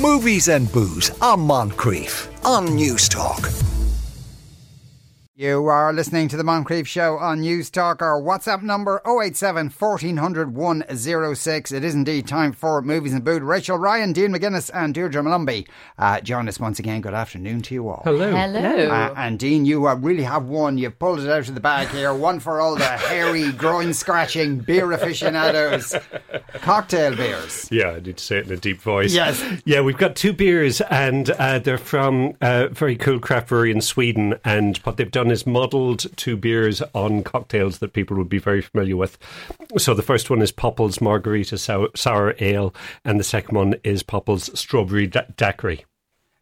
Movies and booze on Moncrieff on Newstalk. You are listening to the Moncrieff Show on Newstalk. Our WhatsApp number 087 1400 106. It is indeed time for Movies and Booze. Rachael Ryan, Dean McGuinness, and Deirdre Molumby uh, join us once again. Good afternoon to you all. Hello. Hello. Uh, and Dean, you uh, really have one. You've pulled it out of the bag here. One for all the hairy, groin scratching beer aficionados. Cocktail beers. Yeah, I need to say it in a deep voice. Yes. Yeah, we've got two beers, and uh, they're from a very cool craft brewery in Sweden. And what they've done is modelled two beers on cocktails that people would be very familiar with. So the first one is Poppels Margarita Sour, Sour Ale, and the second one is Poppels Strawberry da- Daiquiri.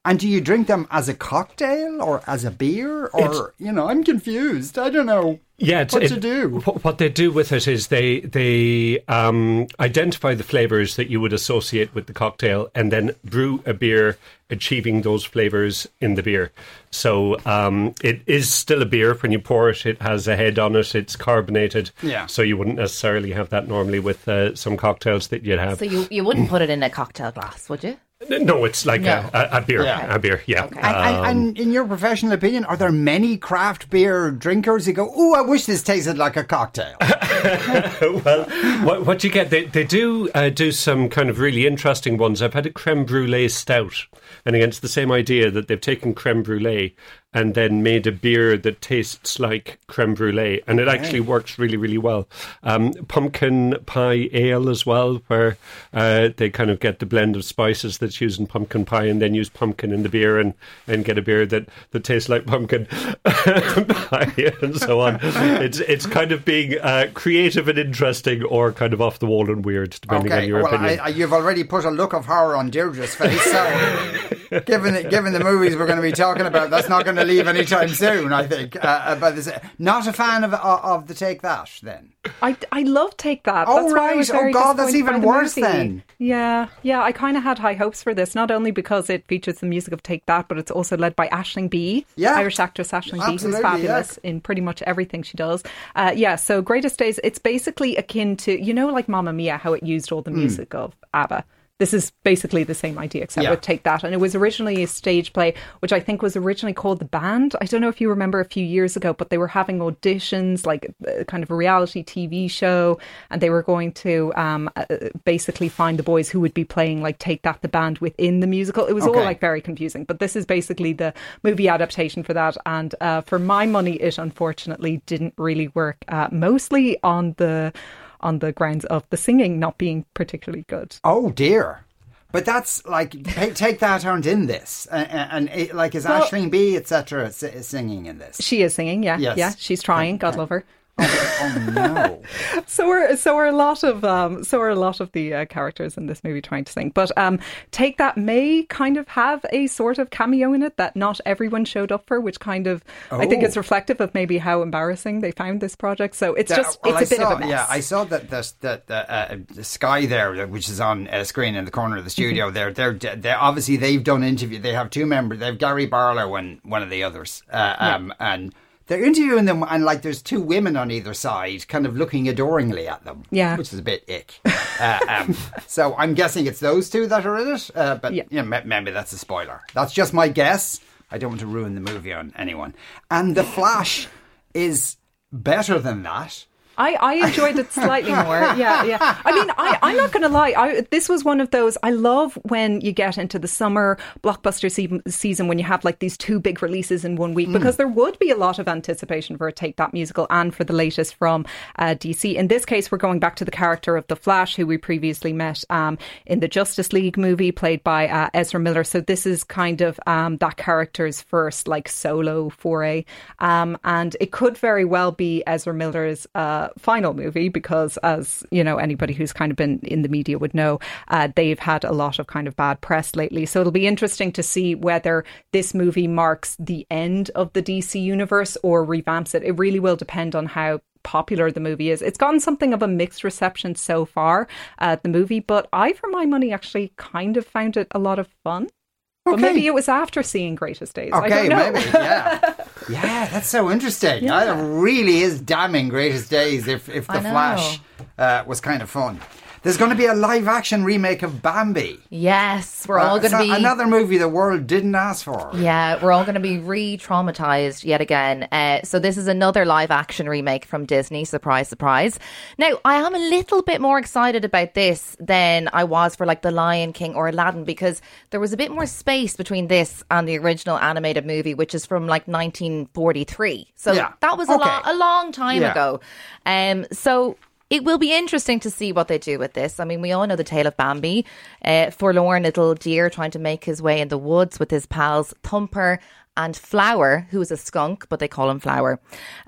And do you drink them as a cocktail or as a beer? Or, you know, I'm confused. I don't know. Yeah, What it- to do? What they do with it is they they um, identify the flavors that you would associate with the cocktail, and then brew a beer achieving those flavors in the beer. So um, it is still a beer when you pour it. It has a head on it. It's carbonated. Yeah. So you wouldn't necessarily have that normally with uh, some cocktails that you'd have. So you, you wouldn't put it in a cocktail glass, would you? No, it's like No. A, a, a beer. Yeah. A beer. Yeah. Okay. And, and, and in your professional opinion, are there many craft beer drinkers who go, "Oh, I wish this tasted like a cocktail"? well, what, what you get, they, they do uh, do some kind of really interesting ones. I've had a creme brulee stout, and again, it's the same idea that they've taken creme brulee and then made a beer that tastes like creme brulee, and it actually works really, really well. Um, pumpkin pie ale as well, where uh, they kind of get the blend of spices that's used in pumpkin pie, and then use pumpkin in the beer, and, and get a beer that, that tastes like pumpkin pie, and so on. It's it's kind of being uh, creative and interesting, or kind of off the wall and weird, depending on your well, opinion. I, you've already put a look of horror on Deirdre's face. So, given it, given the movies we're going to be talking about, that's not going to leave anytime soon. I think. Uh, uh, but this, not a fan of of, of the Take That. Then I, I love Take That. Oh, that's why I was right. Oh, God, that's even the worse then. Yeah, yeah. I kind of had high hopes for this, not only because it features the music of Take That, but it's also led by Aisling Bea, Yeah. Irish actress Aisling Bea, who's Absolutely, fabulous in pretty much everything she does. Uh, yeah, so Greatest Days, it's basically akin to, you know, like Mamma Mia, how it used all the Hmm. music of ABBA. This is basically the same idea, except Yeah. with Take That. And it was originally a stage play, which I think was originally called The Band. I don't know if you remember a few years ago, but they were having auditions, like uh, kind of a reality TV show, and they were going to um, uh, basically find the boys who would be playing, like, Take That, the band within the musical. It was Okay. all like very confusing, but this is basically the movie adaptation for that. And uh, for my money, it unfortunately didn't really work, uh, mostly on the. On the grounds of the singing not being particularly good. oh dear. But that's like take, that aren't in this, uh, and it, like is Well- Aisling Bea etc. singing in this? She is singing, yeah, Yes. yeah. She's trying. God love her. Oh no! So are so are a lot of um, so are a lot of the uh, characters in this movie trying to sing. But um, take that may kind of have a sort of cameo in it that not everyone showed up for, which kind of I think Oh. it's reflective of maybe how embarrassing they found this project. So it's Yeah, just well, it's a I bit of a mess. Yeah, I saw that the, the, the, uh, the Sky there, which is on a screen in the corner of the Mm-hmm. studio. There, they're, they obviously they've done interview. They have two members. They have Gary Barlow and one of the others, uh, um, and they're interviewing them. And like, there's two women on either side, kind of looking adoringly at them. Yeah. which is a bit ick. uh, um, so I'm guessing it's those two that are in it. Uh, but Yeah. you know, maybe that's a spoiler. That's just my guess. I don't want to ruin the movie on anyone. And the Flash is better than that. I, I enjoyed it slightly more. Yeah, yeah. I mean, I, I'm not going to lie. I, this was one of those. I love when you get into the summer blockbuster se- season when you have like these two big releases in one week because there would be a lot of anticipation for a Take That musical and for the latest from uh, DC. In this case, we're going back to the character of the Flash, who we previously met um, in the Justice League movie, played by uh, Ezra Miller. So this is kind of um, that character's first like solo foray, um, and it could very well be Ezra Miller's. Uh, final movie because, as you know, anybody who's kind of been in the media would know, uh, they've had a lot of kind of bad press lately. So it'll be interesting to see whether this movie marks the end of the DC universe or revamps it. It really will depend on how popular the movie is. It's gotten something of a mixed reception so far, uh, the movie, but I, for my money, actually kind of found it a lot of fun. But maybe it was after seeing Greatest Days. I Okay, don't know. maybe, yeah. Yeah, that's so interesting. Yeah. It really is damning greatest days if, if The. Flash uh, was kind of fun. There's going to be a live action remake of Bambi. Yes, we're all Uh, going to be another movie the world didn't ask for. Yeah, we're all going to be re-traumatized yet again. Uh, so this is another live-action remake from Disney. Surprise, surprise. Now, I am a little bit more excited about this than I was for like The Lion King or Aladdin because there was a bit more space between this and the original animated movie, which is from like 1943. So Yeah. that was a, Okay. lo- a long time Yeah. ago. Um, so it will be interesting to see what they do with this. I mean, we all know the tale of Bambi, uh, forlorn little deer trying to make his way in the woods with his pals Thumper and Flower, who is a skunk, but they call him Flower,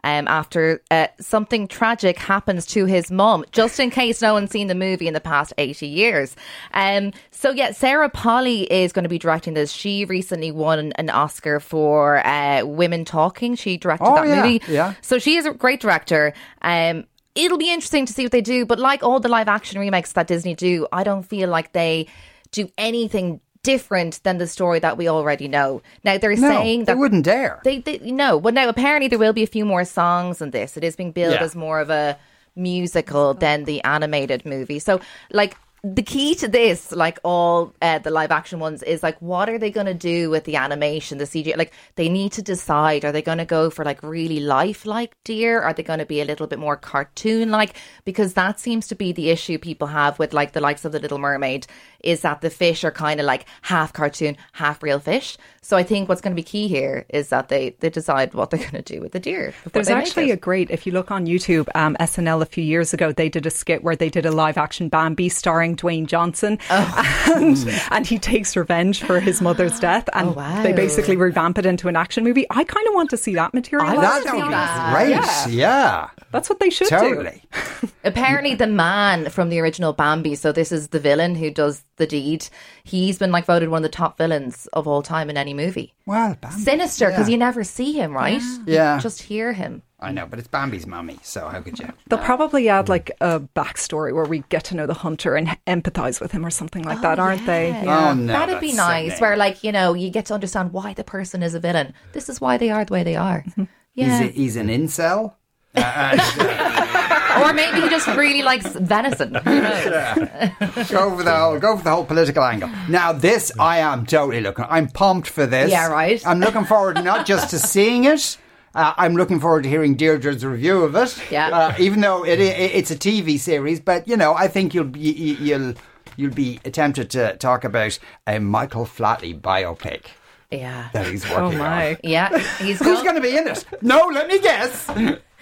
um, after uh, something tragic happens to his mom, just in case no one's seen the movie in the past 80 years. Um, so, yeah, Sarah Polley is going to be directing this. She recently won an Oscar for uh, Women Talking. She directed Oh, that yeah, movie. yeah. So she is a great director. Um, it'll be interesting to see what they do. But like all the live action remakes that Disney do, I don't feel like they do anything different than the story that we already know. Now they're No, saying they wouldn't dare. they, they no, but now apparently there will be a few more songs in this. It is being billed Yeah. as more of a musical than the animated movie. So like the key to this, like all uh, the live action ones, is like what are they going to do with the animation, the CG? Like they need to decide: are they going to go for like really lifelike deer? Are they going to be a little bit more cartoon like? Because that seems to be the issue people have with like the likes of the Little Mermaid is that the fish are kind of like half cartoon, half real fish. So I think what's going to be key here is that they they decide what they're going to do with the deer. There's actually a great, if you look on YouTube, um, SNL a few years ago, they did a skit where they did a live action Bambi starring Dwayne Johnson. Oh. And, and he takes revenge for his mother's death. And Oh, wow. they basically revamp it into an action movie. I kind of want to see that material. I That wanna would be great. Yeah. Yeah, That's what they should do. Apparently, the man from the original Bambi, so this is the villain who does the deed. He's been like voted one of the top villains of all time in any movie. Well, Bambi. Sinister because Yeah. you never see him, right? Yeah. You just hear him. I know, but it's Bambi's mummy, so how could you? They'll probably add like a backstory where we get to know the hunter and empathize with him or something like that, oh, aren't they? Oh no, That'd be nice. sickening. Where like you know you get to understand why the person is a villain. This is why they are the way they are. Mm-hmm. Yeah. He's, a, he's an incel. or maybe he just really likes venison. Who knows? go for the whole, go for the whole political angle. Now, this I am totally looking. I'm pumped for this. Yeah, right. I'm looking forward not just to seeing it. Uh, I'm looking forward to hearing Deirdre's review of it. Yeah. Uh, even though it, it, it's a TV series, but you know, I think you'll be you- you'll you'll be tempted to talk about a Michael Flatley biopic Yeah. that he's Oh working my. on. Yeah. He's Who's going to be in it? No, let me guess.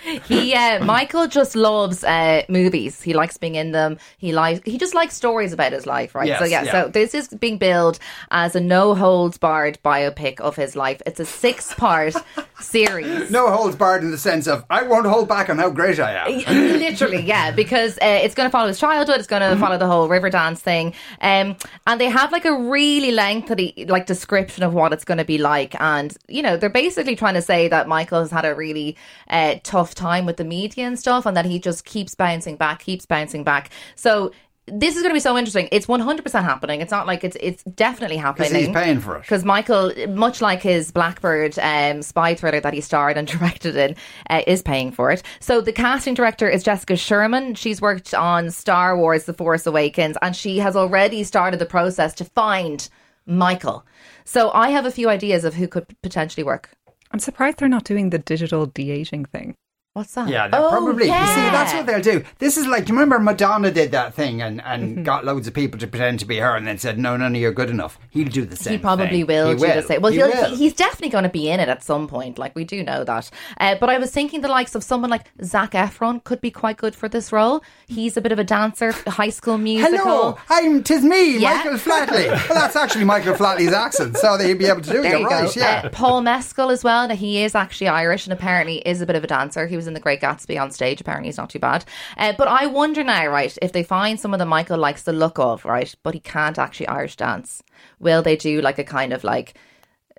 He uh, Michael just loves uh, movies. He likes being in them. He likes he just likes stories about his life, right? Yes, so yeah, yeah. so this is being billed as a no holds barred biopic of his life. It's a six part series. No holds barred in the sense of I won't hold back on how great I am. Literally, yeah, because uh, it's going to follow his childhood. It's going to follow the whole Riverdance thing, um, and they have like a really lengthy like description of what it's going to be like. And you know, they're basically trying to say that Michael has had a really uh, tough time with the media and stuff, and that he just keeps bouncing back, keeps bouncing back. So. This is going to be so interesting. It's 100% happening. It's not like it's it's definitely happening. Because he's paying for it. Because Michael, much like his Blackbird um, spy thriller that he starred and directed in, uh, is paying for it. So the casting director is Jessica Sherman. She's worked on Star Wars: The Force Awakens, and she has already started the process to find Michael. So I have a few ideas of who could potentially work. I'm surprised they're not doing the digital de aging thing. What's that? Yeah, they'll Oh, probably. You see, that's what they'll do. This is like, do you remember Madonna did that thing and, and Mm-hmm. got loads of people to pretend to be her and then said, no, none of you're good enough. He'll do the same He probably thing. will He do the same. Well, He he'll, will. he- he's definitely going to be in it at some point. Like we do know that. Uh, but I was thinking the likes of someone like Zac Efron could be quite good for this role. He's a bit of a dancer, High School Musical. Hello, I'm, tis me, Yeah. Michael Flatley. well, that's actually Michael Flatley's accent, so that he'd be able to do it. There You're you right, go. yeah. Uh, Paul Mescal as well. Now he is actually Irish and apparently is a bit of a dancer. He was in The Great Gatsby on stage. Apparently he's not too bad. Uh, but I wonder now, right, if they find someone that Michael likes the look of, right, but he can't actually Irish dance, will they do like a kind of like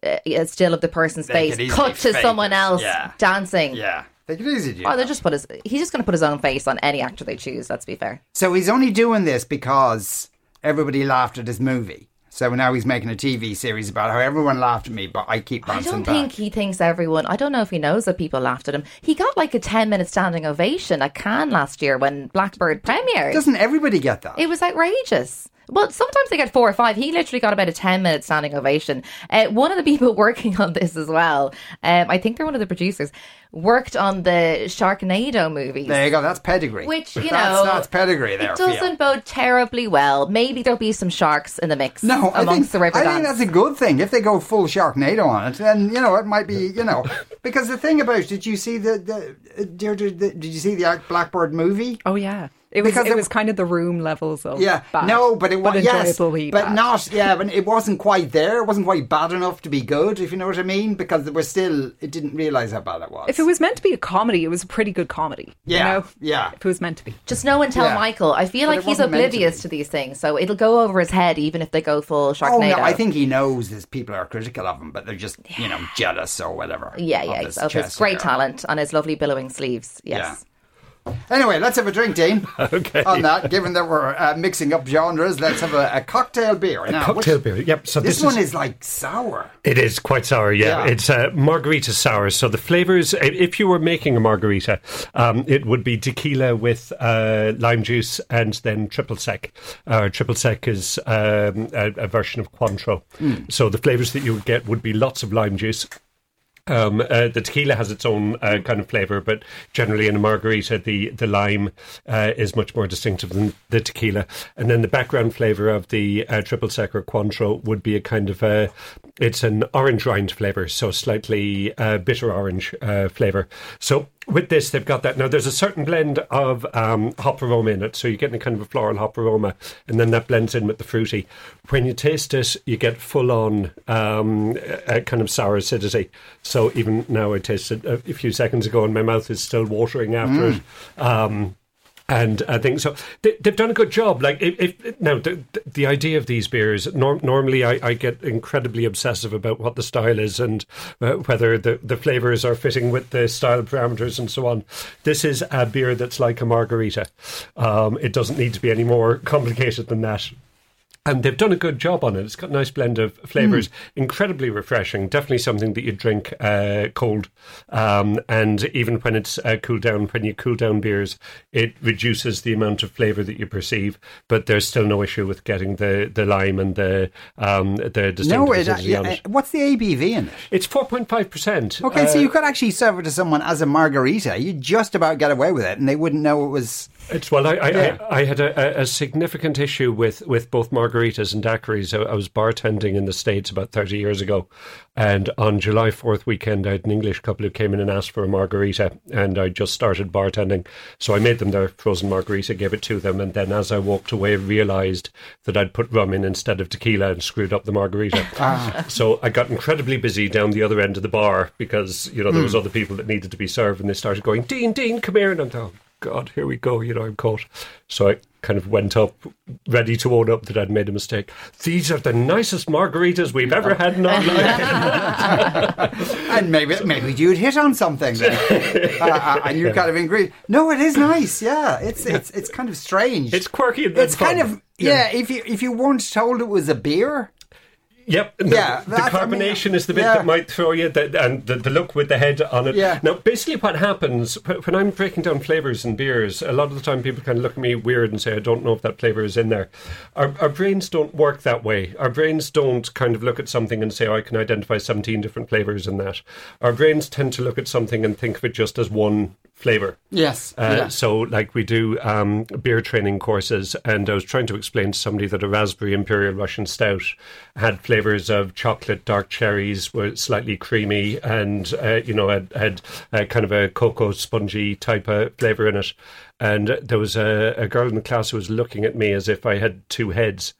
uh, a still of the person's They face, cut to fake someone else Yeah. dancing? yeah. They could easily do Oh, they that. just put his. He's just going to put his own face on any actor they choose. Let's be fair. So he's only doing this because everybody laughed at his movie. So now he's making a TV series about how everyone laughed at me, but I keep bouncing I bouncing don't back. think he thinks everyone. I don't know if he knows that people laughed at him. He got like a ten-minute standing ovation at Cannes last year when Blackbird premiered. Doesn't everybody get that? It was outrageous. Well, sometimes they get four or five. He literally got about a 10 minute standing ovation. Uh, one of the people working on this as well, um, I think they're one of the producers, worked on the Sharknado movies. there you go. That's pedigree. Which, you know, that's pedigree there. it doesn't bode terribly well. Maybe there'll be some sharks in the mix No, I think, the river I think that's a good thing. If they go full Sharknado on it, then you know it might be you know because the thing about did you see the the, uh, the did you see the Blackbird movie? Oh yeah, it was Because it it- was kind of the room levels of Yeah, bad, no, but it was yes, enjoyably but bad. not yeah, but it wasn't quite there. It wasn't quite bad enough to be good, if you know what I mean. Because it was still, it didn't realize how bad it was. If it was meant to be a comedy, it was a pretty good comedy. Yeah, you know? yeah. If it was meant to be. Just no one tell Yeah. Michael. I feel But like he's wasn't to oblivious to, these things, so it'll go over his head even if they go full Sharknado. Oh no, I think he knows his people are critical of him, but they're just you know jealous or whatever. Yeah, of yeah, his of his great hair. talent and his lovely billowing sleeves. Yes. Anyway, let's have a drink, Dean. Okay. On that, given that we're uh, mixing up genres, let's have a, a cocktail beer. Now, Cocktail which- beer. Yep. So This, this, one is, is like sour. It is quite sour, yeah. Yeah. It's uh, margarita sour. So the flavors, if you were making a margarita, um, it would be tequila with uh, lime juice and then triple sec. Uh, triple sec is um, a, a version of Cointreau. So the flavors that you would get would be lots of lime juice. Um, uh, the tequila has its own uh, kind of flavor, but generally in a margarita, the the lime uh, is much more distinctive than the tequila. And then the background flavor of the uh, triple sec or Cointreau would be a kind of a it's an orange rind flavor, so slightly uh, bitter orange uh, flavor. So with this, they've got that. Now, there's a certain blend of um, hop aroma in it, so you're getting a kind of a floral hop aroma, and then that blends in with the fruity. When you taste it, you get full on um, a kind of sour acidity. So even now, I tasted a, a few seconds ago, and my mouth is still watering after it. Um, and I think so. They, they've done a good job. Like, if, if now the, the idea of these beers, norm, normally I, I get incredibly obsessive about what the style is and uh, whether the, the flavors are fitting with the style parameters and so on. This is a beer that's like a margarita. Um, it doesn't need to be any more complicated than that. And they've done a good job on it. It's got a nice blend of flavors, incredibly refreshing. Definitely something that you drink uh, cold. Um, and even when it's uh, cooled down, when you cool down beers, it reduces the amount of flavor that you perceive. But there's still no issue with getting the, the lime and the um, the distinctive No, it, it. uh, what's the ABV in it? It's four point five percent. Okay, so you could actually serve it to someone as a margarita. You just about get away with it, and they wouldn't know it was. It's well, I I, Yeah. I, I had a, a- significant issue with, with both margaritas and daiquiris. I, I was bartending in the states about thirty years ago, and on July Fourth weekend, I had an English couple who came in and asked for a margarita, and I just started bartending, so I made them their frozen margarita, gave it to them, and then as I walked away, realised that I'd put rum in instead of tequila and screwed up the margarita. Ah. So I got incredibly busy down the other end of the bar because you know there was hmm. other people that needed to be served, and they started going, "Dean, Dean, come here," and I'm oh God, here we go. You know, I'm caught. So I kind of went up, ready to own up that I'd made a mistake. These are the nicest margaritas we've ever had in our life. And maybe maybe you'd hit on something then. uh, uh, and you kind of agree. No, it is nice. Yeah, it's it's it's kind of strange. It's quirky It's fun. kind of yeah. If you if you weren't told it was a beer, Yep. The, Yeah, the that's- I mean, carbonation is the bit yeah. that might throw you, the, and the, the look with the head on it. Yeah. Now, basically, what happens when I'm breaking down flavors in beers, a lot of the time people kind of look at me weird and say, I don't know if that flavor is in there. Our, our brains don't work that way. Our brains don't kind of look at something and say, oh, I can identify 17 different flavors in that. Our brains tend to look at something and think of it just as one flavor. yes, Uh, yeah. So, like, we do um, beer training courses, and I was trying to explain to somebody that a raspberry Imperial Russian Stout had flavors of chocolate, dark cherries, were slightly creamy, and uh, you know had, had uh, kind of a cocoa spongy type of flavor in it. And there was a, a girl in the class who was looking at me as if I had two heads.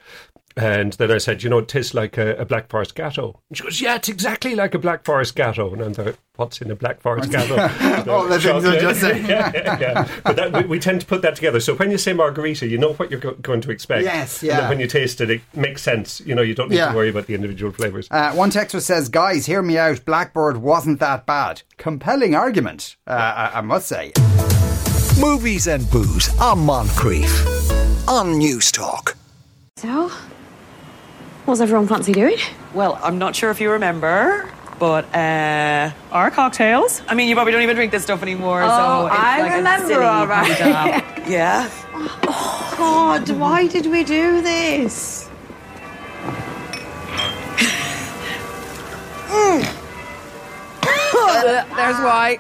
And then I said, you know, it tastes like a, a Black Forest Gateau. And she goes, yeah, it's exactly like a Black Forest Gateau. And I thought, what's in a Black Forest Gateau? All the things I just said. yeah, yeah, yeah. But that, we, we tend to put that together. So when you say margarita, you know what you're go- going to expect. Yes, And then yeah. when you taste it, it makes sense. You know, you don't need Yeah. to worry about the individual flavors. Uh, one texter says, "Guys, hear me out. Blackbird wasn't that bad. Compelling argument, uh, I, I must say." Movies and booze on Moncrieff on Newstalk. So, What's everyone fancy doing? Well, I'm not sure if you remember, but uh, our cocktails. I mean, you probably don't even drink this stuff anymore. so it's Oh, I like remember, a silly all right. yeah. Oh, God, why did we do this? There's why.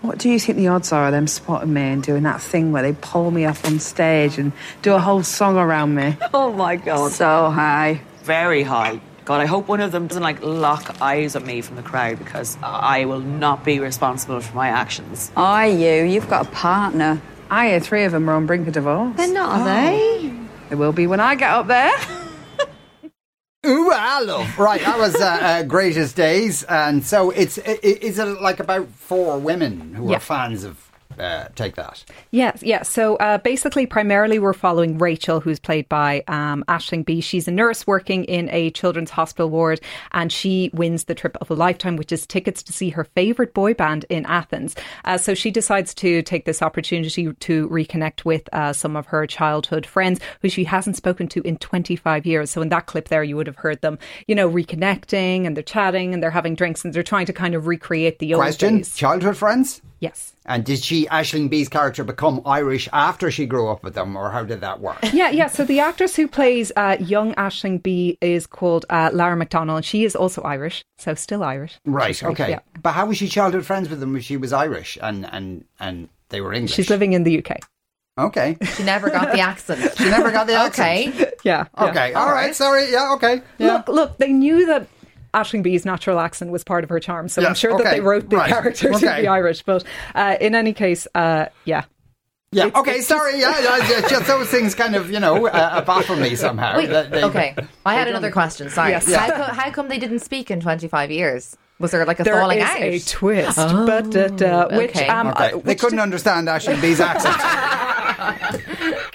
What do you think the odds are of them spotting me and doing that thing where they pull me up on stage and do a whole song around me? Oh my god. So high. Very high. God, I hope one of them doesn't like lock eyes at me from the crowd because I will not be responsible for my actions. Are you? You've got a partner. I hear three of them are on brink of divorce. They're not, are they? They will be when I get up there. Ooh, I love. Right, that was uh, uh, Greatest Days. And so it's, i- i- is it like about four women who Yeah. are fans of uh, Take That? Yes, yes. So uh, basically, primarily, we're following Rachel, who's played by um, Aisling Bea. She's a nurse working in a children's hospital ward, and she wins the trip of a lifetime, which is tickets to see her favorite boy band in Athens. Uh, so she decides to take this opportunity to reconnect with uh, some of her childhood friends who she hasn't spoken to in 25 years. So in that clip there, you would have heard them, you know, reconnecting and they're chatting and they're having drinks and they're trying to kind of recreate the old Question days. Childhood friends? Yes. And did she, Aisling Bea's character, become Irish after she grew up with them, or how did that work? Yeah, yeah. So the actress who plays uh, young Aisling Bea is called uh, Lara McDonnell, and she is also Irish, so still Irish. Right, She's okay. yeah. But how was she childhood friends with them if she was Irish and, and, and they were English? She's living in the UK. Okay. She never got the accent. She never got the accent. Okay. Yeah. yeah. Okay, all right, sorry, yeah, okay. Yeah. Look, look. They knew that. Aisling Bea's natural accent was part of her charm, so I'm Yes, sure that they wrote the right, character to be Irish. But uh, in any case, uh, yeah, Yeah, okay, sorry, yeah, yeah, yeah, just those things kind of, you know, uh, baffle me somehow. Wait, That they- okay. I had another question. Sorry. Yes. How, co- how come they didn't speak in 25 years? Was there like a there falling is out? a twist, but uh, which okay. um, Okay, uh, they couldn't understand Aisling Bea's accent.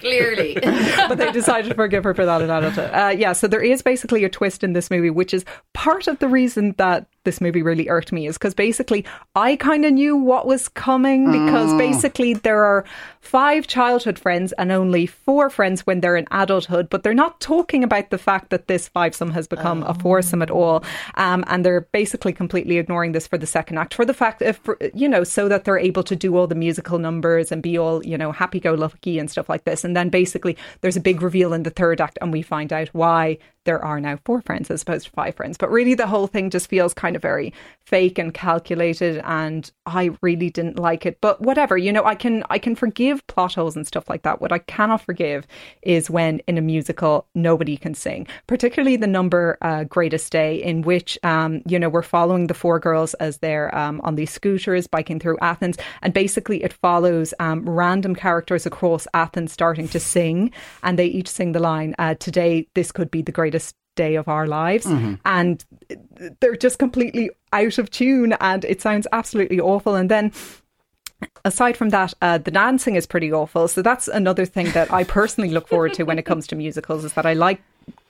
Clearly. but they decided to forgive her for that in adulthood. Uh, yeah, so there is basically a twist in this movie, which is part of the reason that this movie really irked me, is because basically I kind of knew what was coming because basically there are five childhood friends and only four friends when they're in adulthood, but they're not talking about the fact that this fivesome has become a foursome at all. Um, and they're basically completely ignoring this for the second act, for the fact, if, you know, so that they're able to do all the musical numbers and be all, you know, happy go lucky and stuff like this. And then basically there's a big reveal in the third act and we find out why there are now four friends as opposed to five friends. But really, the whole thing just feels kind of very fake and calculated, and I really didn't like it. But whatever, you know, I can I can forgive plot holes and stuff like that. What I cannot forgive is when in a musical nobody can sing, particularly the number uh, "Greatest Day," in which um, you know we're following the four girls as they're um, on these scooters biking through Athens, and basically it follows um, random characters across Athens starting to sing, and they each sing the line, uh, "Today this could be the greatest." Day of our lives. And they're just completely out of tune and it sounds absolutely awful. And then aside from that uh, the dancing is pretty awful. So that's another thing that i personally look forward to when it comes to musicals is that i like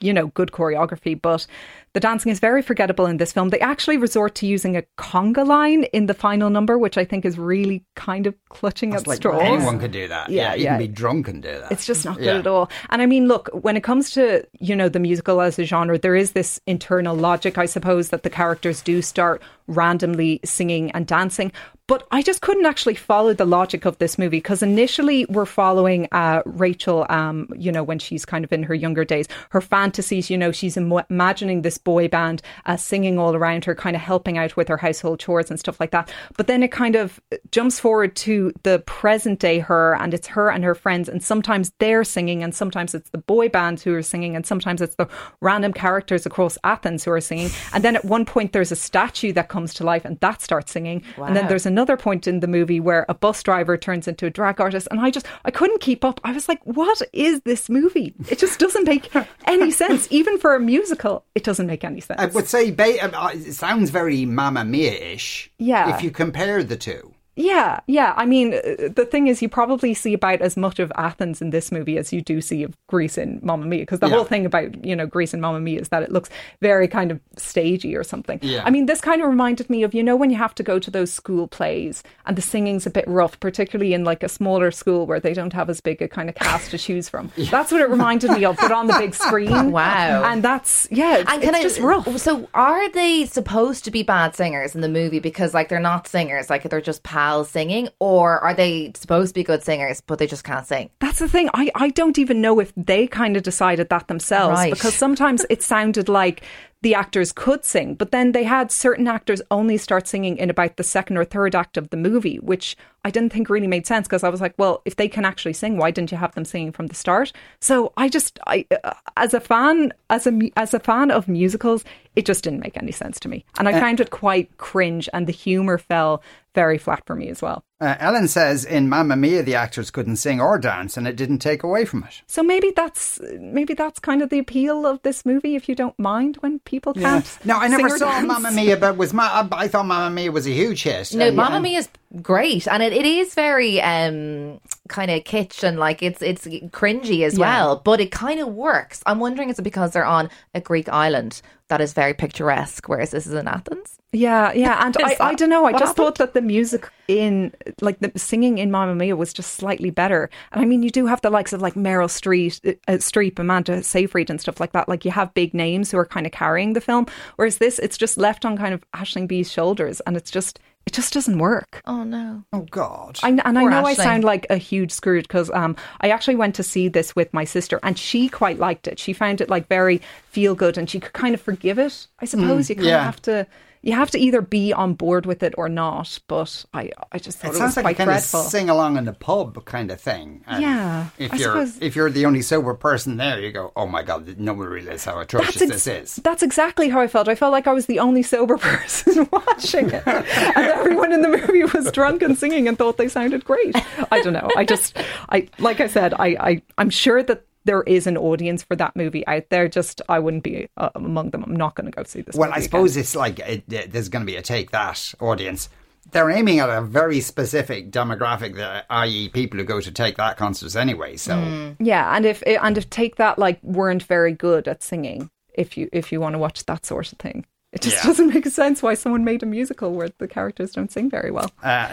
you know good choreography but the dancing is very forgettable in this film they actually resort to using a conga line in the final number which i think is really kind of clutching It's at like straws anyone could do that. Yeah, Yeah, you yeah. can be drunk and do that. it's just not good Yeah. at all. And I mean, look, when it comes to, you know, the musical as a genre, there is this internal logic, I suppose, that the characters do start randomly singing and dancing. But I just couldn't actually follow the logic of this movie because initially we're following uh, Rachel, um, you know, when she's kind of in her younger days, her fantasies, you know, she's Im- imagining this boy band uh, singing all around her, kind of helping out with her household chores and stuff like that. But then it kind of jumps forward to the present day her, and it's her and her friends, and sometimes they're singing, and sometimes it's the boy band who are singing, and sometimes it's the random characters across Athens who are singing. And then at one point, there's a statue that comes to life, and that starts singing. And then there's another point in the movie where a bus driver turns into a drag artist, and I just I couldn't keep up. I was like, what is this movie? It just doesn't make any sense, even for a musical. It doesn't make any sense. I would say ba- uh, it sounds very Mamma Mia ish. Yeah. If you compare the two. Yeah, yeah. I mean, uh, the thing is, you probably see about as much of Athens in this movie as you do see of Greece in Mamma Mia, because the Yeah. whole thing about you know Greece and Mamma Mia is that it looks very kind of stagey or something. Yeah. I mean, this kind of reminded me of you know when you have to go to those school plays and the singing's a bit rough, particularly in like a smaller school where they don't have as big a kind of cast to choose from. That's what it reminded me of, but on the big screen. Wow. And that's yeah, it's, And can it's I just rough. So are they supposed to be bad singers in the movie because like they're not singers, like they're just pals singing, or are they supposed to be good singers but they just can't sing? That's the thing. I, I don't even know if they kind of decided that themselves Right. because sometimes it sounded like the actors could sing, but then they had certain actors only start singing in about the second or third act of the movie, which I didn't think really made sense because I was like, well, if they can actually sing, why didn't you have them singing from the start? So I just, I uh, as a fan, as a as a fan of musicals, it just didn't make any sense to me, and I found it quite cringe, and the humor fell very flat for me as well. Uh, Ellen says in Mamma Mia the actors couldn't sing or dance, and it didn't take away from it. So maybe that's maybe that's kind of the appeal of this movie. If you don't mind when people can't. No, I sing never or saw dance. Mamma Mia, but was ma- I thought Mamma Mia was a huge hit. No, And- Mamma and- Mia is great, and it, it is very um kind of kitsch and like it's it's cringy as Yeah. well, but it kind of works. I'm wondering is it because they're on a Greek island that is very picturesque, whereas this is in Athens? Yeah, yeah, and I, I don't know. I just thought that the music in like the singing in Mamma Mia was just slightly better. And I mean, you do have the likes of like Meryl Streep, uh, Streep, Amanda Seyfried, and stuff like that. Like you have big names who are kind of carrying the film. Whereas this, it's just left on kind of Aisling Bea's shoulders, and it's just it just doesn't work. Oh no. Oh God! I, and I Poor know I sound like a huge Scrooge because um, I actually went to see this with my sister and she quite liked it. She found it like very feel good and she could kind of forgive it. I suppose you kind yeah. of have to you have to either be on board with it or not. But I I just thought It it, sounds was like kind dreadful. of sing along in the pub kind of thing. And Yeah, If I you're suppose- if you're the only sober person there, you go, "Oh my God! No one realizes how atrocious ex- this is." That's exactly how I felt. I felt like I was the only sober person watching it, and everyone in the movie was drunk and singing and thought they sounded great. I don't know. I just, I like I said, I, I I'm sure that there is an audience for that movie out there. Just I wouldn't be uh, among them. I'm not going to go see this. Well, movie I suppose again. it's like it, it- there's going to be a take that audience. They're aiming at a very specific demographic, that, i.e., people who go to take that concerts anyway. So Mm. Yeah, and if and if take that like weren't very good at singing, if you if you want to watch that sort of thing, it just Yeah. doesn't make sense why someone made a musical where the characters don't sing very well. Uh,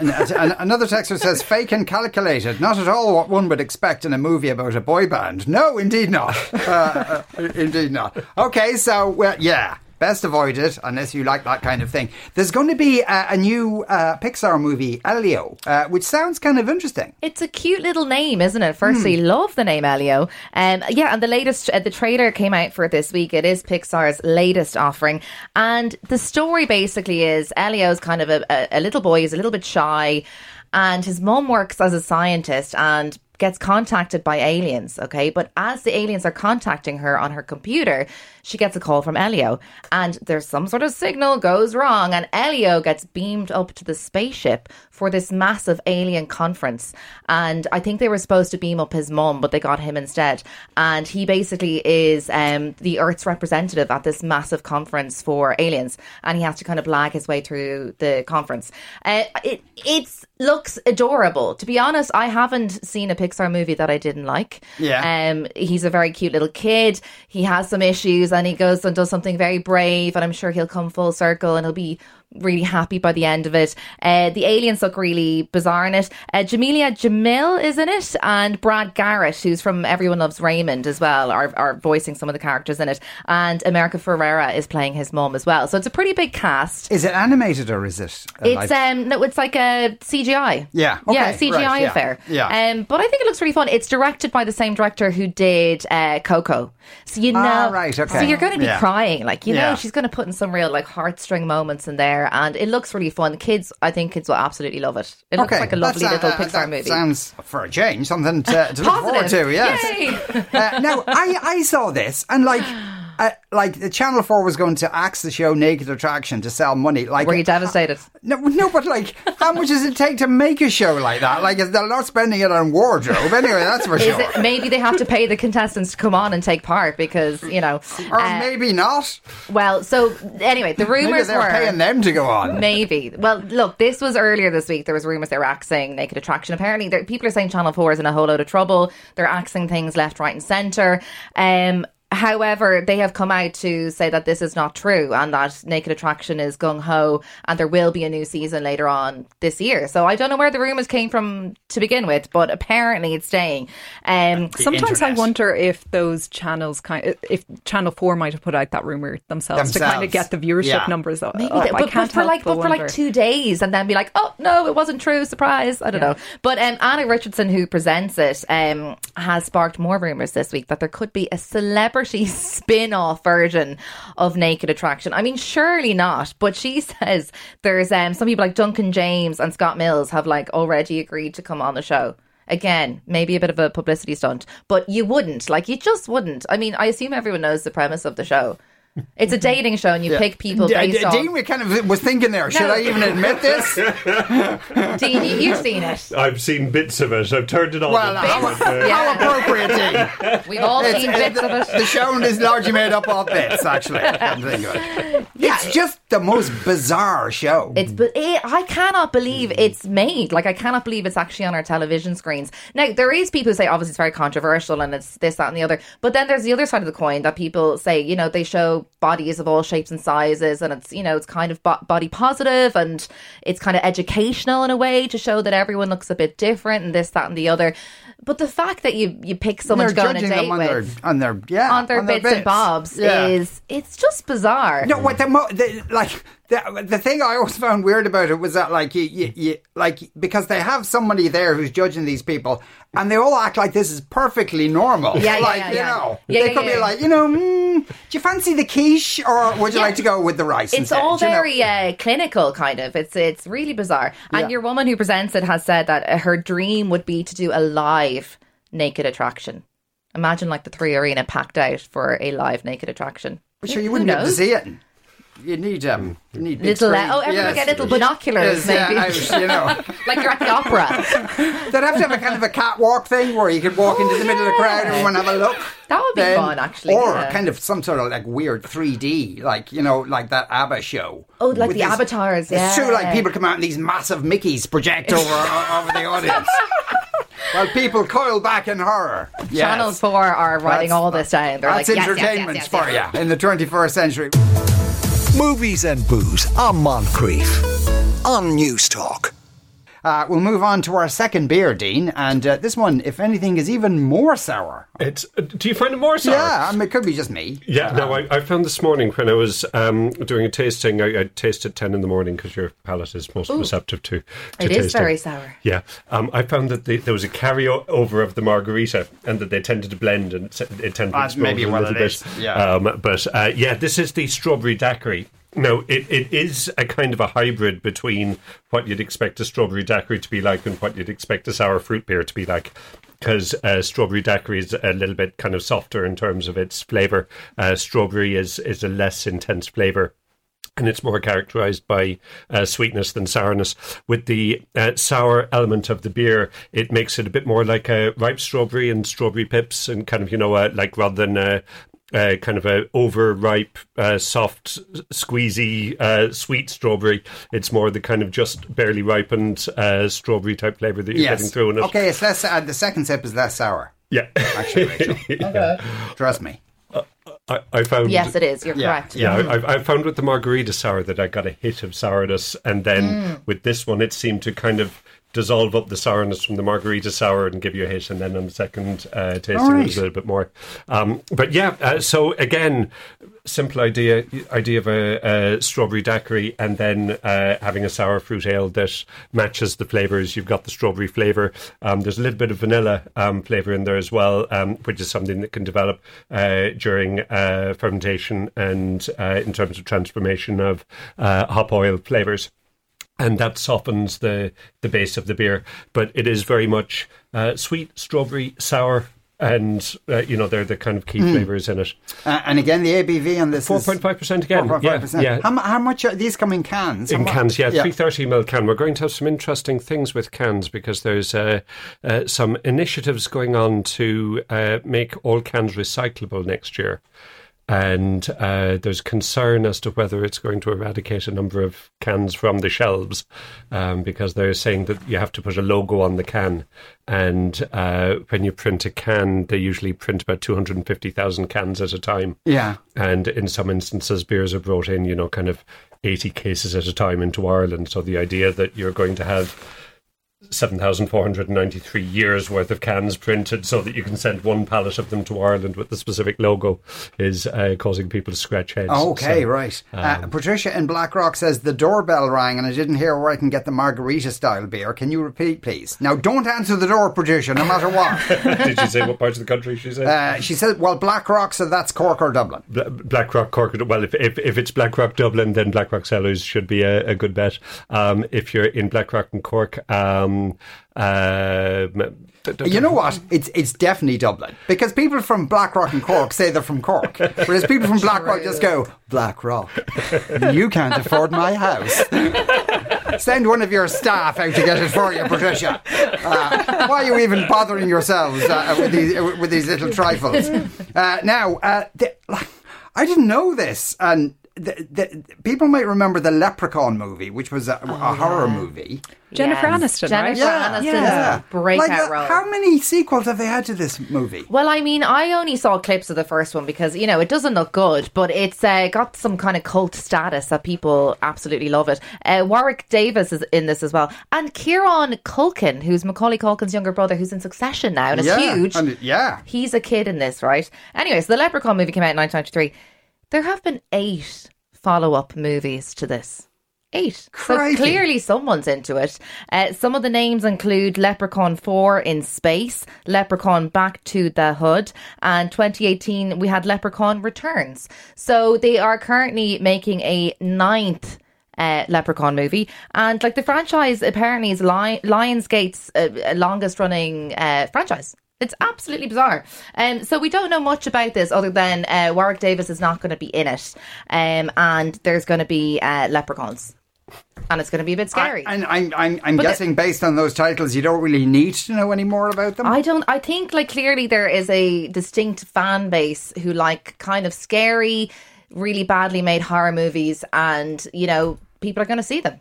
another texter says, fake and calculated. Not at all what one would expect in a movie about a boy band. No, indeed not. Uh, uh, indeed not. Okay, so, well, yeah. Best avoid it unless you like that kind of thing. There's going to be a, a new uh, Pixar movie, Elio, uh, which sounds kind of interesting. It's a cute little name, isn't it? Firstly, love the name Elio. Um, yeah, and the latest, uh, the trailer came out for it this week. It is Pixar's latest offering, and the story basically is Elio's kind of a, a, a little boy. He's a little bit shy, and his mom works as a scientist and gets contacted by aliens. Okay, but as the aliens are contacting her on her computer, she gets a call from Elio, and there's some sort of signal goes wrong, and Elio gets beamed up to the spaceship for this massive alien conference. And I think they were supposed to beam up his mum, but they got him instead. And he basically is um, the Earth's representative at this massive conference for aliens, and he has to kind of blag his way through the conference. Uh, it it's looks adorable. To be honest, I haven't seen a Pixar movie that I didn't like. Yeah. Um, he's a very cute little kid. He has some issues and he goes and does something very brave and I'm sure he'll come full circle and he'll be really happy by the end of it. Uh, the aliens look really bizarre in it. Uh, Jameela Jamil is in it and Brad Garrett, who's from Everyone Loves Raymond as well, are, are voicing some of the characters in it. And America Ferrera is playing his mom as well. So it's a pretty big cast. Is it animated or is it? uh, It's um no, it's like a CGI. Yeah, okay, yeah, CGI right, yeah, affair. yeah. Um, but I think it looks really fun. It's directed by the same director who did uh, Coco. So you know, Ah, right, okay. So you're going to be Yeah. crying, like you Yeah. know, she's going to put in some real like heartstring moments in there, and it looks really fun. Kids, I think kids will absolutely love it. It looks like a lovely little uh, Pixar movie. Sounds for a change something to, to look forward to. Yes. Uh, now I I saw this and like uh, like the Channel Four was going to axe the show Naked Attraction to sell money. Like, Were you devastated? no, no, but like, how much does it take to make a show like that? Like, they're not spending it on wardrobe anyway. That's for Is sure. it maybe they have to pay the contestants to come on and take part because you know? or uh, maybe not. well, so anyway, the Maybe rumors they're were paying them to go on. Maybe. Well, look, this was earlier this week. There was rumours they were axing Naked Attraction. Apparently, there- people are saying Channel 4 is in a whole load of trouble. They're axing things left, right, and centre. Um, However, they have come out to say that this is not true and that Naked Attraction is gung ho and there will be a new season later on this year. So I don't know where the rumours came from to begin with, but apparently it's staying. Um, Sometimes I wonder if those channels kind if Channel Four might have put out that rumor themselves, to kind of get the viewership Yeah. numbers up. Maybe up. that, I but, can't but for like, but but for like two days, and then be like, oh no, it wasn't true. Surprise! I don't know. But um, Anna Richardson, who presents it, um, has sparked more rumors this week that there could be a celebrity spin-off version of Naked Attraction. I mean, surely not. But she says there's um some people like Duncan James and Scott Mills have like already agreed to come on the show. Again, maybe a bit of a publicity stunt, but you wouldn't. Like, you just wouldn't. I mean, I assume everyone knows the premise of the show. It's a dating show, and you pick people D- based D- on. Dean we kind of was thinking there. Should No. I even admit this? Dean, you, you've seen it. I've seen bits of it. I've turned it on. Well, how, bit, but, uh, how appropriate, Dean. We've all It's- seen uh, bits the, of it. the show is largely made up of bits, actually. come to think of. It's just the most bizarre show. It's but it, eh, I cannot believe hmm. it's made. Like I cannot believe it's actually on our television screens. Now there is people who say obviously it's very controversial and it's this that and the other. But then there's the other side of the coin that people say you know they show bodies of all shapes and sizes and it's you know it's kind of bo- body positive and it's kind of educational in a way to show that everyone looks a bit different and this that and the other. But the fact that you you pick someone They're to go on a date on with their, on their, yeah, on their bits, and bobs Yeah. is it's just bizarre. No, what the, mo- the like the, the thing I always found weird about it was that like you, you, you like because they have somebody there who's judging these people and they all act like this is perfectly normal. Yeah, yeah, like yeah, you yeah. know, Yeah, they yeah, could yeah. be like, you know, mm, do you fancy the quiche or would you Yeah. like to go with the rice? It's instead? all Do you know? very uh, clinical, kind of. It's it's really bizarre. And Yeah. your woman who presents it has said that uh, her dream would be to do a live naked attraction. Imagine like the three arena packed out for a live naked attraction. But sure, you wouldn't be able to see it. You need um, you need Little, uh, screen. oh, everyone Yes. get little binoculars, Yes, yeah, maybe. you know. like you're at the opera. They'd have to have a kind of a catwalk thing where you could walk into the middle of the crowd, yeah. everyone have a look. That would be Then- fun, actually. Or yeah. kind of some sort of like weird 3D, like, you know, like that ABBA show. Oh, like With the avatars, It's true, like people come out and these massive Mickeys project over, over the audience. While people coil back in horror. Yes. Channel 4 are writing That's- all this down. They're That's like, yes, yes, yes, entertainment yes, for yes. you in the 21st century. Movies and booze on Moncrieff on Newstalk. Uh, we'll move on to our second beer, Dean, and uh, this one, if anything, is even more sour. it's, uh, do you find it more sour? Yeah, I mean, it could be just me. Yeah, no, I, I found this morning when I was um, doing a tasting, I, I taste at 10 in the morning because your palate is most receptive to, to It is tasting. very sour. Yeah, um, I found that the, there was a carryover of the margarita and that they tended to blend and it, it tended to explode maybe a little it bit. is, yeah. Um, but uh, yeah, this is the strawberry daiquiri. No, it, it is a kind of a hybrid between what you'd expect a strawberry daiquiri to be like and what you'd expect a sour fruit beer to be like. Because uh, strawberry daiquiri is a little bit kind of softer in terms of its flavour. Uh, strawberry is, is a less intense flavour and it's more characterized by uh, sweetness than sourness. With the uh, sour element of the beer, it makes it a bit more like a ripe strawberry and strawberry pips, and kind of you know, uh, like rather than. Uh, kind of a overripe, uh, soft, squeezy, uh, sweet strawberry. It's more the kind of just barely ripened uh, strawberry type flavor that you're getting through in it. Okay, it's less. Uh, the second sip is less sour. Yeah, Actually, Rachael. Trust me. I, I found. Yes, it is. You're Yeah. correct. Yeah, I, I- I found with the margarita sour that I got a hit of sourness, and then Mm. with this one, it seemed to kind of dissolve up the sourness from the margarita sour and give you a hit, and then on the second uh, tasting, it right. was a little bit more. Um, but yeah, uh, so again, simple idea idea of a, a strawberry daiquiri, and then uh, having a sour fruit ale that matches the flavors. You've got the strawberry flavor. Um, there's a little bit of vanilla um, flavor in there as well, um, which is something that can develop uh, during uh, fermentation and uh, in terms of transformation of uh, hop oil flavors and that softens the the base of the beer. But it is very much uh, sweet, strawberry, sour. and uh, you know they're the kind of key Hmm. flavors in it. Uh, and again, the ABV on this Four point five percent again. 4.5%. Yeah, yeah. How, how much are these come in cans? How In mu- cans, yeah, 330 ml can. We're going to have some interesting things with cans because there's uh, uh, some initiatives going on to uh, make all cans recyclable next year. And uh, there's concern as to whether it's going to eradicate a number of cans from the shelves um, because they're saying that you have to put a logo on the can. And uh, when you print a can, they usually print about 250,000 cans at a time. Yeah. And in some instances, beers are brought in, you know, kind of 80 cases at a time into Ireland. So the idea that you're going to have 7,493 years worth of cans printed so that you can send one pallet of them to Ireland with the specific logo is uh, causing people to scratch heads. Okay, So, right. uh, um, Patricia in Blackrock says the doorbell rang and I didn't hear where I can get the margarita style beer. Can you repeat, please? Now, don't answer the door, Patricia, no matter what. Did she say what part of the country she said? uh, she said, well, Blackrock, so that's Cork or Dublin. Bla- Blackrock Cork. Well, if, if if it's Blackrock Dublin, then Blackrock Cellars should be a, a good bet. Um, if you're in Blackrock and Cork, um, uh, You know what? It's it's definitely Dublin because people from Blackrock and Cork say they're from Cork, whereas people from Blackrock just go Blackrock. You can't afford my house. Send one of your staff out to get it for you, Patricia. Uh, why are you even bothering yourselves uh, with these with these little trifles? Uh, now, uh, the, I didn't know this, and. The, the, people might remember the Leprechaun movie, which was a, a horror movie. Jennifer Yes. Aniston, Jennifer right? Aniston's breakout Like, uh, role. How many sequels have they had to this movie? Well, I mean, I only saw clips of the first one because you know it doesn't look good, but it's uh, got some kind of cult status that people absolutely love it. Uh, Warwick Davis is in this as well, and Kieran Culkin, who's Macaulay Culkin's younger brother, who's in Succession now and is yeah, huge. and yeah. He's a kid in this, right? Anyway, so the Leprechaun movie came out in 1993. There have been eight follow-up movies to this. Eight. Crikey. So clearly someone's into it. Uh, some of the names include Leprechaun 4 in Space, Leprechaun Back to the Hood, and 2018 we had Leprechaun Returns. So they are currently making a ninth uh, Leprechaun movie, and like the franchise apparently is Li- Lionsgate's uh, longest running uh, franchise. It's absolutely bizarre. Um, so we don't know much about this other than uh, Warwick Davis is not going to be in it, um, and there's going to be uh, leprechauns, and it's going to be a bit scary. I, and I'm, I'm, I'm But the- guessing based on those titles, you don't really need to know any more about them. I don't. I think like clearly there is a distinct fan base who like kind of scary, really badly made horror movies, and you know people are going to see them.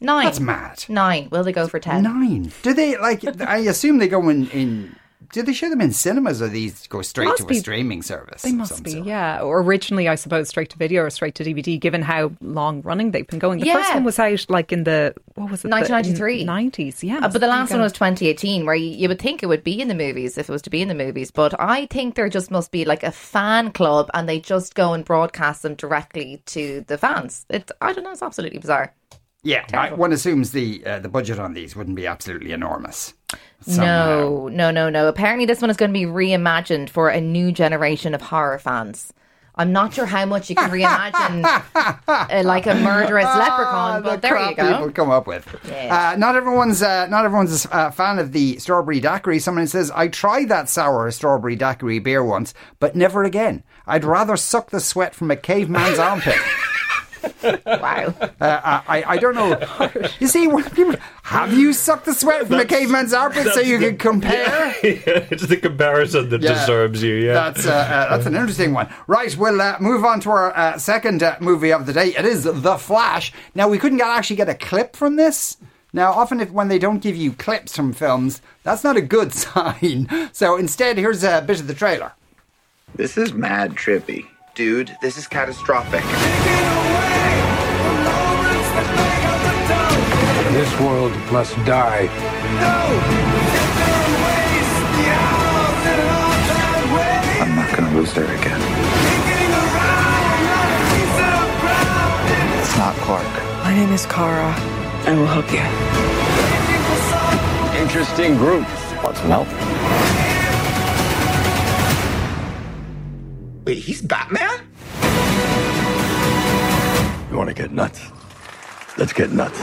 Nine. That's mad. Nine. Will they go for ten? Nine. Do they like? I assume they go in. in do they show them in cinemas, or these go straight Must to a streaming service? They must be, sort? yeah. Or originally, I suppose, straight to video or straight to DVD, given how long running they've been going. The first one was out like in the, what was it? 1993. 90s, yeah. Uh, but the last one was 2018, where you, you would think it would be in the movies if it was to be in the movies. But I think there just must be like a fan club, and they just go and broadcast them directly to the fans. It, I don't know. It's absolutely bizarre. Yeah, I, one assumes the uh, the budget on these wouldn't be absolutely enormous. No, no, no, no. Apparently, this one is going to be reimagined for a new generation of horror fans. I'm not sure how much you can reimagine uh, like a murderous leprechaun, but Ah, the there you go. people come up with. Yeah. Uh, not everyone's uh, not everyone's a fan of the strawberry daiquiri. Someone says I tried that sour strawberry daiquiri beer once, but never again. I'd rather suck the sweat from a caveman's armpit. Wow. Uh, I, I don't know. You see, when people have you sucked the sweat from a That's- caveman's armpit so that's you the- can compare? it's the comparison that Yeah. disturbs you. Yeah, That's uh, uh, that's an interesting one. Right, we'll uh, move on to our uh, second uh, movie of the day. It is The Flash. Now we couldn't get, actually get a clip from this. Now, often if when they don't give you clips from films, that's not a good sign. So instead, here's a bit of the trailer. This is mad trippy. Dude, this is catastrophic. This world must die. I'm not gonna lose her again. It's not Clark. My name is Kara. I will help you. Interesting group. Want some help? Wait, he's Batman? You want to get nuts? Let's get nuts.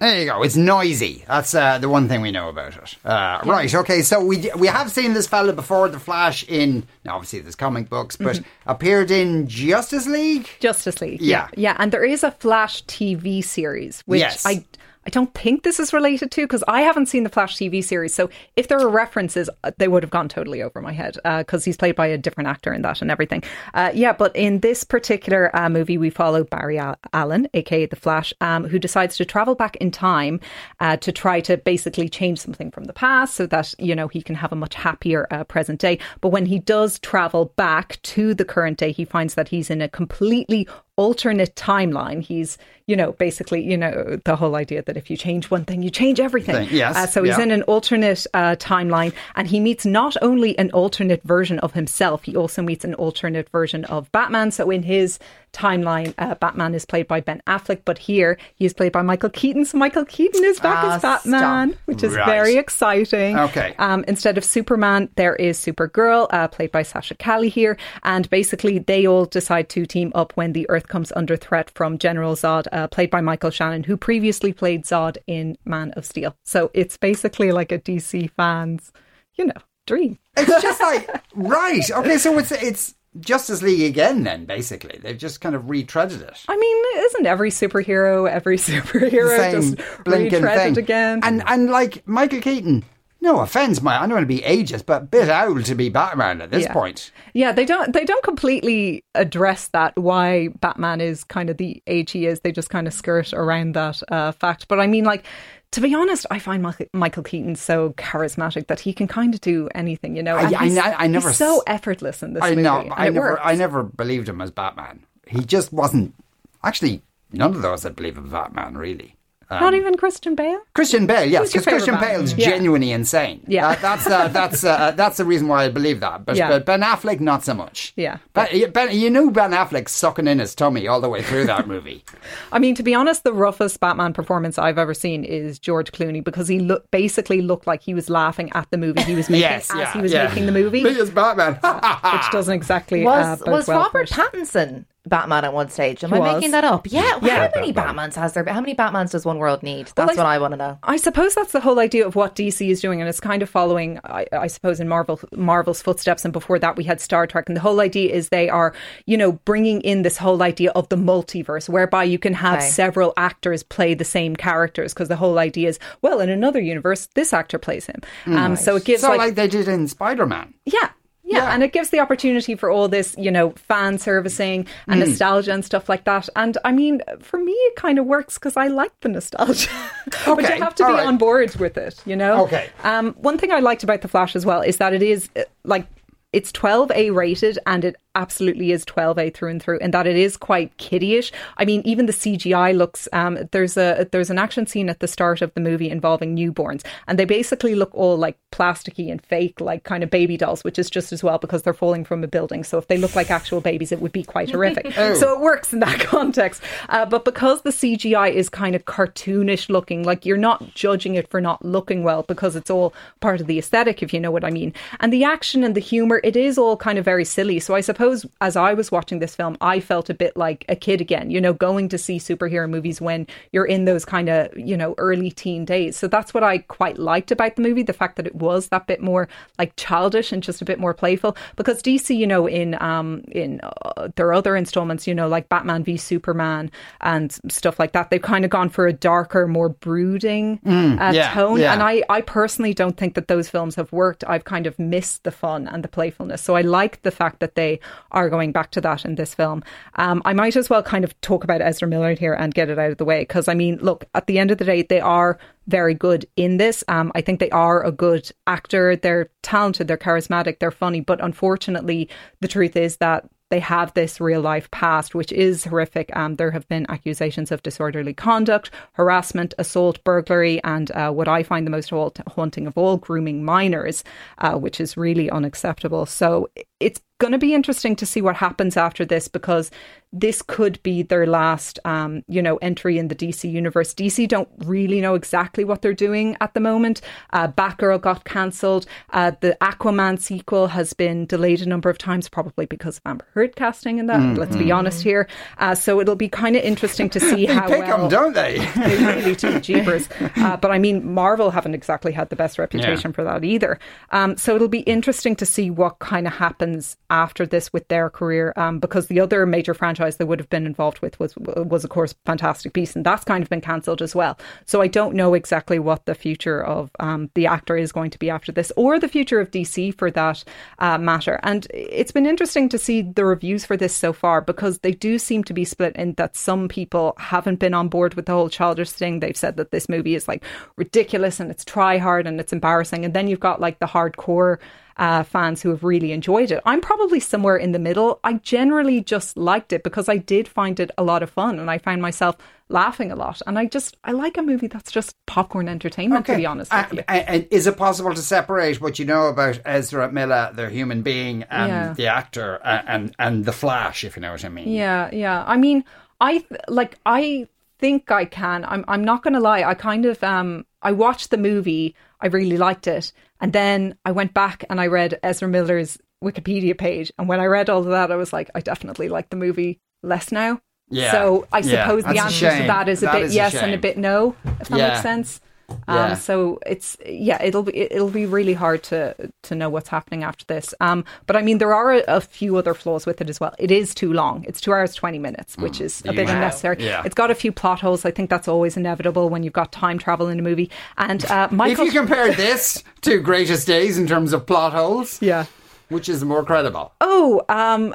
There you go. It's noisy. That's uh, the one thing we know about it. Uh, Right. Okay. So we we have seen this fella before, the Flash. In now, obviously, there's comic books, but appeared in Justice League. Justice League. Yeah. Yeah. Yeah. And there is a Flash TV series, which Yes. I. I don't think this is related to because I haven't seen the Flash TV series. So if there were references, uh, they would have gone totally over my head because he's played by a different actor in that and everything. Uh, yeah, but in this particular uh, movie, we follow Barry Allen, aka the Flash, um, who decides to travel back in time uh, to try to basically change something from the past so that you know he can have a much happier uh, present day. But when he does travel back to the current day, he finds that he's in a completely alternate timeline. He's, you know, basically, you know, the whole idea that if you change one thing, you change everything. Thing, yes, Uh, so he's yeah. in an alternate uh, timeline and he meets not only an alternate version of himself, he also meets an alternate version of Batman. So in his timeline, uh, Batman is played by Ben Affleck, but here he is played by Michael Keaton. So Michael Keaton is back Ah, as Batman, stop. which is Right. very exciting. Okay. Um, instead of Superman, there is Supergirl, uh, played by Sasha Calle here. And basically, they all decide to team up when the Earth comes under threat from General Zod, uh, played by Michael Shannon, who previously played Zod in Man of Steel. So it's basically like a DC fans, you know, dream. It's just like right. Okay. So it's it's Justice League again. Then basically, they've just kind of retreaded it. I mean, isn't every superhero every superhero Same just blinking retreaded thing again? And and like Michael Keaton. No offense, my I don't want to be ageist, but a bit old to be Batman at this Yeah. point. Yeah, they don't they don't completely address that why Batman is kind of the age he is. They just kind of skirt around that uh, fact. But I mean, like to be honest, I find Michael, Keaton so charismatic that he can kind of do anything. You know, I, I, I- never he's so effortless in this I movie. know. I never. works. I never believed him as Batman. He just wasn't. Actually, none of those I believe him as Batman. Really. Um, Not even Christian Bale. Christian Bale, yes, because Christian favourite Bale's Batman? Yeah. genuinely insane. Yeah. Uh, that's uh, that's uh, that's the reason why I believe that. But, Yeah. but Ben Affleck, not so much. Yeah. But you- Ben, you knew Ben Affleck sucking in his tummy all the way through that movie. I mean, to be honest, the roughest Batman performance I've ever seen is George Clooney because he look, basically looked like he was laughing at the movie he was making yes, as yeah, he was yeah. making the movie, Me as Batman. which doesn't exactly Was uh, bode was well for Robert it. Pattinson Batman at one stage? Am He I was. making that up? Yeah. Yeah. How many Batmans has there? been? How many Batmans does one world need? That's Well, I- what I want to know. I suppose that's the whole idea of what DC is doing, and it's kind of following, I, I suppose, in Marvel Marvel's footsteps. And before that, we had Star Trek, and the whole idea is they are, you know, bringing in this whole idea of the multiverse, whereby you can have Okay. several actors play the same characters, because the whole idea is, well, in another universe, this actor plays him. Um, so it gives so like, like, they did in Spider Man. yeah. Yeah, Yeah. and it gives the opportunity for all this, you know, fan servicing and Mm. nostalgia and stuff like that. And I mean, for me, it kind of works because I like the nostalgia. but Okay, you have to all be right. on board with it, you know? Okay. Um, one thing I liked about The Flash as well is that it is uh, like, it's 12A rated and it absolutely is 12A through and through, and that it is quite kiddyish. I mean, even the CGI looks. Um, there's a there's an action scene at the start of the movie involving newborns, and they basically look all like plasticky and fake, like kind of baby dolls, which is just as well because they're falling from a building. So if they look like actual babies, it would be quite horrific. Oh. So it works in that context. Uh, but because the CGI is kind of cartoonish looking, like you're not judging it for not looking well because it's all part of the aesthetic, if you know what I mean. And the action and the humor, it is all kind of very silly. So I suppose as I was watching this film, I felt a bit like a kid again, you know, going to see superhero movies when you're in those kind of, you know, early teen days. So that's what I quite liked about the movie, the fact that it was that bit more like childish and just a bit more playful. Because DC, you know, in um in uh, their other installments, you know, like Batman v Superman and stuff like that, they've kind of gone for a darker, more brooding uh, yeah, tone. yeah. And I, I personally don't think that those films have worked. I've kind of missed the fun and the playfulness. So I like the fact that they are going back to that in this film. Um, I might as well kind of talk about Ezra Miller here and get it out of the way because I mean, look, at the end of the day, they are very good in this. Um, I think they are a good actor. They're talented, they're charismatic, they're funny. But unfortunately, the truth is that they have this real life past, which is horrific. Um, there have been accusations of disorderly conduct, harassment, assault, burglary, and uh, what I find the most haunting of all, grooming minors, uh, which is really unacceptable. So it's going to be interesting to see what happens after this because this could be their last, um, you know, entry in the DC universe. DC don't really know exactly what they're doing at the moment. Uh, Batgirl got cancelled. Uh, the Aquaman sequel has been delayed a number of times, probably because of Amber Heard casting in that. Mm, let's be honest here. Uh, so it'll be kind of interesting to see They how pick them, don't they? they really do, jeepers. Uh, but I mean, Marvel haven't exactly had the best reputation for that either. Um, so it'll be interesting to see what kind of happens after this with their career, um, because the other major franchise they would have been involved with was was of course Fantastic Beasts, and that's kind of been cancelled as well. So I don't know exactly what the future of um, the actor is going to be after this, or the future of DC for that uh, matter. And it's been interesting to see the reviews for this so far because they do seem to be split in that some people haven't been on board with the whole childish thing. They've said that this movie is like ridiculous and it's try hard and it's embarrassing. And then you've got like the hardcore uh, fans who have really enjoyed it. I'm probably somewhere in the middle. I generally just liked it because I did find it a lot of fun and I found myself laughing a lot. And I just, I like a movie that's just popcorn entertainment, to be honest with you. Uh, and is it possible to separate what you know about Ezra Miller, the human being, and Yeah. the actor, uh, and and the Flash, if you know what I mean? Yeah, yeah. I mean, I like I think I can. I'm I'm not going to lie. I kind of um I watched the movie. I really liked it. And then I went back and I read Ezra Miller's Wikipedia page. And when I read all of that, I was like, I definitely like the movie less now. Yeah. So I Yeah, suppose the that's a answer to that is a That bit is a yes and a bit no, if that Yeah. makes sense. Yeah. Um, so it's yeah, it'll be it'll be really hard to to know what's happening after this. Um, but I mean, there are a, a few other flaws with it as well. It is too long. It's two hours twenty minutes, which is a bit Wow. unnecessary. Yeah. It's got a few plot holes. I think that's always inevitable when you've got time travel in a movie. And uh, Michael, if you compare this to Greatest Days in terms of plot holes, yeah, which is more credible? oh, um.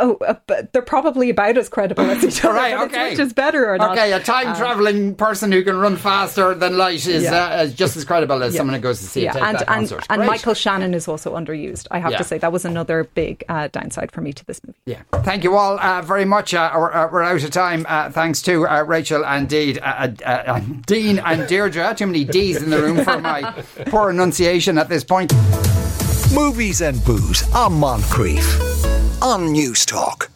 Oh, uh, but they're probably about as credible as each other. Right, okay. which is better or not? Okay, a time Um, traveling person who can run faster than light is Yeah. uh, just as credible as Yeah. someone who goes to see yeah, a Take That and, concert. and Great. Michael Shannon is also underused. I have Yeah. to say that was another big uh, downside for me to this movie. Yeah. Thank you all uh, very much. Uh, we're, uh, we're out of time. Uh, thanks to uh, Rachael and Deed, uh, uh, uh, Dean and Deirdre. Too many D's in the room for my poor enunciation at this point. Movies and booze on Moncrieff on Newstalk.